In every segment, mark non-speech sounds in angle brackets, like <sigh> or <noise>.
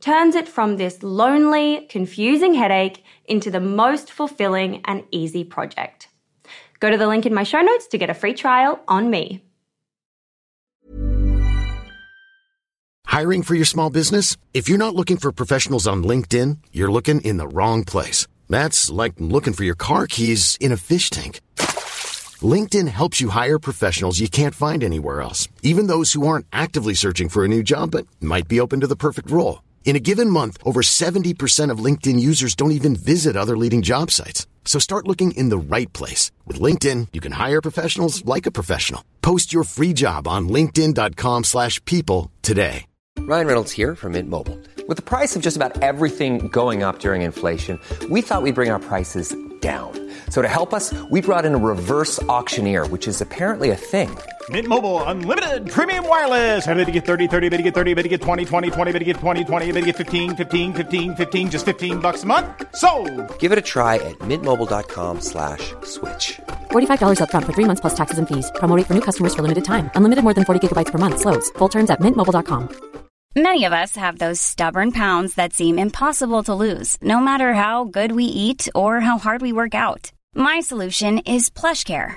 turns it from this lonely, confusing headache into the most fulfilling and easy project. Go to the link in my show notes to get a free trial on me. Hiring for your small business? If you're not looking for professionals on LinkedIn, you're looking in the wrong place. That's like looking for your car keys in a fish tank. LinkedIn helps you hire professionals you can't find anywhere else, even those who aren't actively searching for a new job but might be open to the perfect role. In a given month, over 70% of LinkedIn users don't even visit other leading job sites. So start looking in the right place. With LinkedIn, you can hire professionals like a professional. Post your free job on linkedin.com slash people today. Ryan Reynolds here from Mint Mobile. With the price of just about everything going up during inflation, we thought we'd bring our prices down. So to help us, we brought in a reverse auctioneer, which is apparently a thing. Mint Mobile unlimited premium wireless. Have to get 30, 30, bit to get 30, bit to get 20, 20, 20, bit to get 20, 20, bit to get 15, 15, 15, 15 just 15 bucks a month. So, Give it a try at mintmobile.com slash switch. $45 upfront for 3 months plus taxes and fees. Promo rate for new customers for limited time. Unlimited more than 40 gigabytes per month slows. Full terms at mintmobile.com. Many of us have those stubborn pounds that seem impossible to lose, no matter how good we eat or how hard we work out. My solution is PlushCare.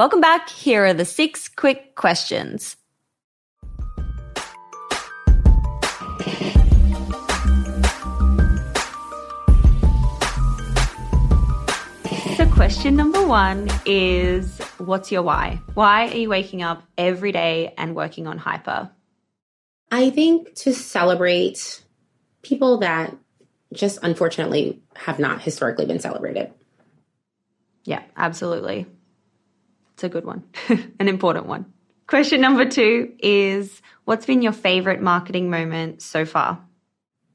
Welcome back. Here are the six quick questions. So, question number one is What's your why? Why are you waking up every day and working on hyper? I think to celebrate people that just unfortunately have not historically been celebrated. Yeah, absolutely. It's a good one, <laughs> an important one. Question number two is What's been your favorite marketing moment so far?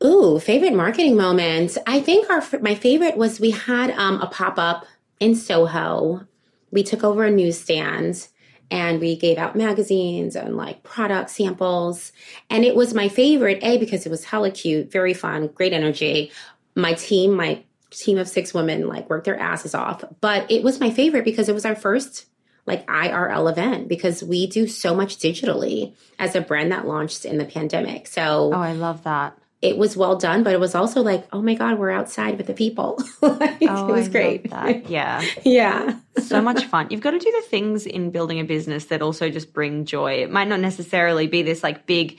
Ooh, favorite marketing moment. I think our my favorite was we had um, a pop up in Soho. We took over a newsstand and we gave out magazines and like product samples. And it was my favorite, A, because it was hella cute, very fun, great energy. My team, my team of six women, like worked their asses off. But it was my favorite because it was our first like IRL event because we do so much digitally as a brand that launched in the pandemic. So Oh, I love that. it was well done, but it was also like, oh my God, we're outside with the people. <laughs> like, Oh, it was I great. Yeah. <laughs> yeah. so much fun. You've got to do the things in building a business that also just bring joy. It might not necessarily be this like big,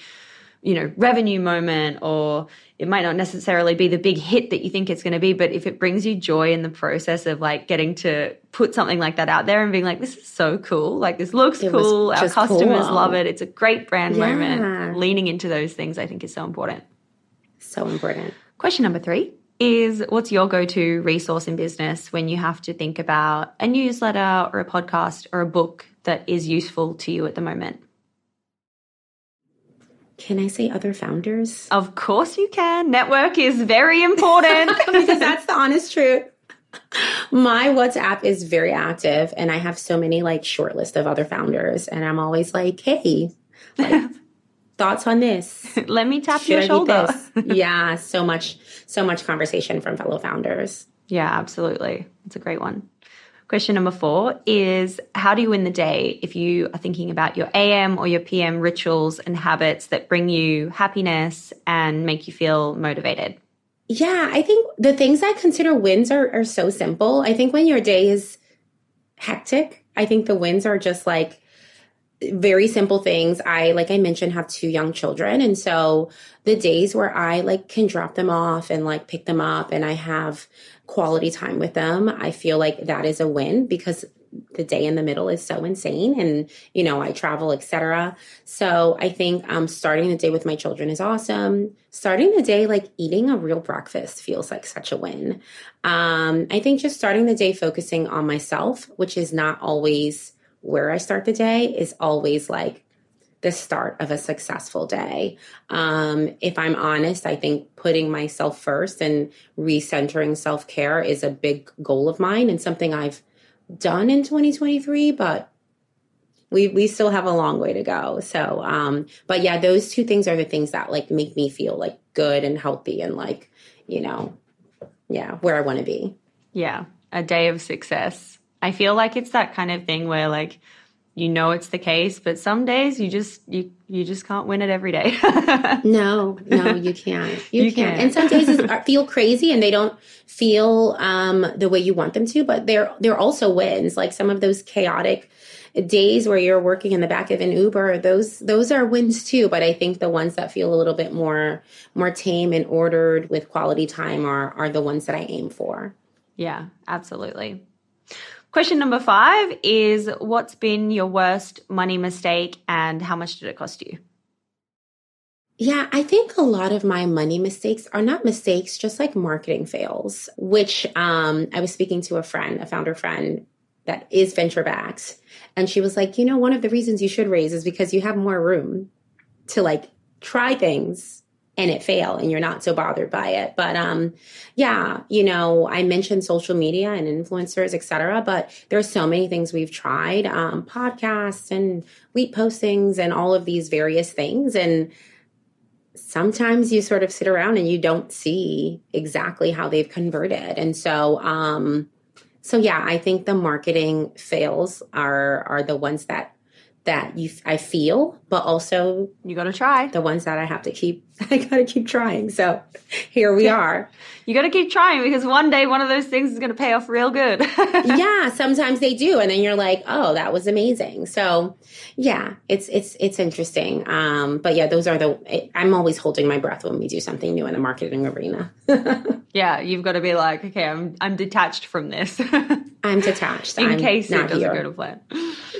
you know, revenue moment or it might not necessarily be the big hit that you think it's going to be, but if it brings you joy in the process of like getting to put something like that out there and being like, this is so cool. Like this looks It cool. Our customers cool. love it. It's a great brand Yeah. moment. Leaning into those things, I think is so important. So important. Question number three is what's your go to resource in business when you have to think about a newsletter or a podcast or a book that is useful to you at the moment? Can I say other founders? Of course you can. Network is very important. <laughs> because that's the honest truth. My WhatsApp is very active and I have so many like short list of other founders and I'm always like, hey, like, <laughs> thoughts on this? Let me tap Should your I shoulder. this? <laughs> yeah, so much, so much conversation from fellow founders. Yeah, absolutely. It's a great one. Question number four is How do you win the day if you are thinking about your AM or your PM rituals and habits that bring you happiness and make you feel motivated? Yeah, I think the things I consider wins are, are so simple. I think when your day is hectic, I think the wins are just like very simple things. I, like I mentioned, have two young children. And so the days where I like can drop them off and like pick them up and I have quality time with them, I feel like that is a win because the day in the middle is so insane and you know i travel etc so i think um starting the day with my children is awesome starting the day like eating a real breakfast feels like such a win um i think just starting the day focusing on myself which is not always where i start the day is always like the start of a successful day. Um, if I'm honest, I think putting myself first and recentering self care is a big goal of mine and something I've done in 2023, but we we still have a long way to go. So, um, but yeah, those two things are the things that like make me feel like good and healthy and like you know, yeah, where I want to be. Yeah, a day of success. I feel like it's that kind of thing where like you know it's the case, but some days you just you you just can't win it every day. <laughs> No, no, you can't. You, You can't. can't. And some days <laughs> are- feel crazy and they don't feel um, the way you want them to, but they're they're also wins. Like some of those chaotic days where you're working in the back of an Uber, those those are wins too. But I think the ones that feel a little bit more more tame and ordered with quality time are are the ones that I aim for. yeah, absolutely. Question number five is what's been your worst money mistake and how much did it cost you? Yeah, I think a lot of my money mistakes are not mistakes, just like marketing fails, which um, I was speaking to a friend, a founder friend that is venture backed. And she was like, you know, one of the reasons you should raise is because you have more room to like try things and it fail and you're not so bothered by it. But um yeah, you know, I mentioned social media and influencers, etc but there's so many things we've tried, um, podcasts and wheat postings and all of these various things. And sometimes you sort of sit around and you don't see exactly how they've converted. And so um so yeah, I think the marketing fails are are the ones that that you I feel, but also You got to try. the ones that I have to keep <laughs> I got to keep trying. So here we are. You got to keep trying because one day one of those things is going to pay off real good. <laughs> yeah, sometimes they do and then you're like, "Oh, that was amazing." So, yeah, it's it's it's interesting. Um but yeah, those are the I'm always holding my breath when we do something new in the marketing arena. <laughs> yeah, you've got to be like, okay, I'm I'm detached from this I'm detached. in I'm case it doesn't here. go to plan.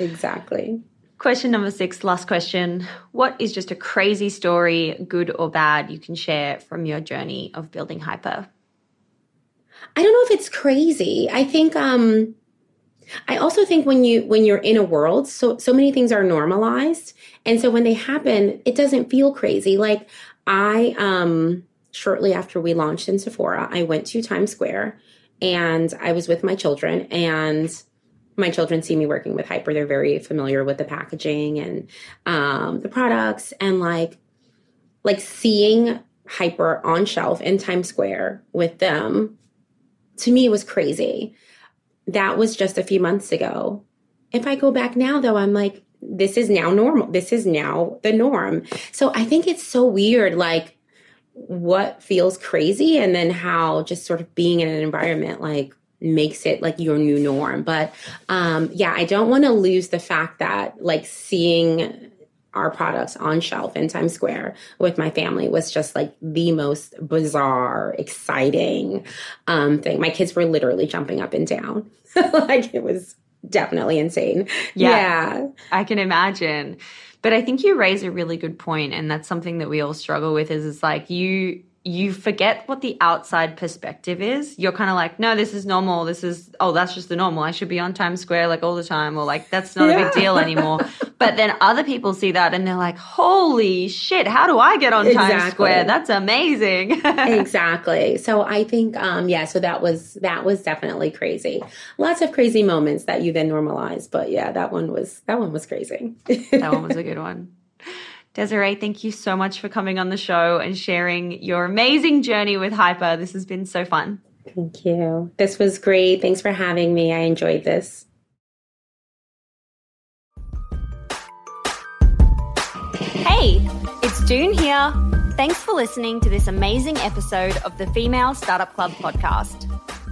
Exactly. Question number six, last question. What is just a crazy story, good or bad, you can share from your journey of building hyper? I don't know if it's crazy. I think um I also think when you when you're in a world, so so many things are normalized. And so when they happen, it doesn't feel crazy. Like I um shortly after we launched in Sephora, I went to Times Square and I was with my children and my children see me working with Hyper, they're very familiar with the packaging and um, the products, and like like seeing Hyper on shelf in Times Square with them. To me, was crazy. That was just a few months ago. If I go back now, though, I'm like, this is now normal. This is now the norm. So I think it's so weird, like what feels crazy, and then how just sort of being in an environment like makes it like your new norm. But um, yeah, I don't want to lose the fact that like seeing our products on shelf in Times Square with my family was just like the most bizarre, exciting um, thing. My kids were literally jumping up and down. <laughs> like it was definitely insane. Yeah, yeah. I can imagine. But I think you raise a really good point, and that's something that we all struggle with. Is it's like you you forget what the outside perspective is. You're kind of like, no, this is normal. This is, oh, that's just the normal. I should be on Times Square like all the time, or like, that's not yeah. a big deal anymore. <laughs> but then other people see that and they're like, holy shit, how do I get on exactly. Times Square? That's amazing. <laughs> exactly. So I think, um, yeah, so that was, that was definitely crazy. Lots of crazy moments that you then normalize. But yeah, that one was, that one was crazy. that one was a good one. <laughs> Desiree, thank you so much for coming on the show and sharing your amazing journey with Hyper. This has been so fun. Thank you. This was great. Thanks for having me. I enjoyed this. Hey, it's Doone here. Thanks for listening to this amazing episode of the Female Startup Club podcast.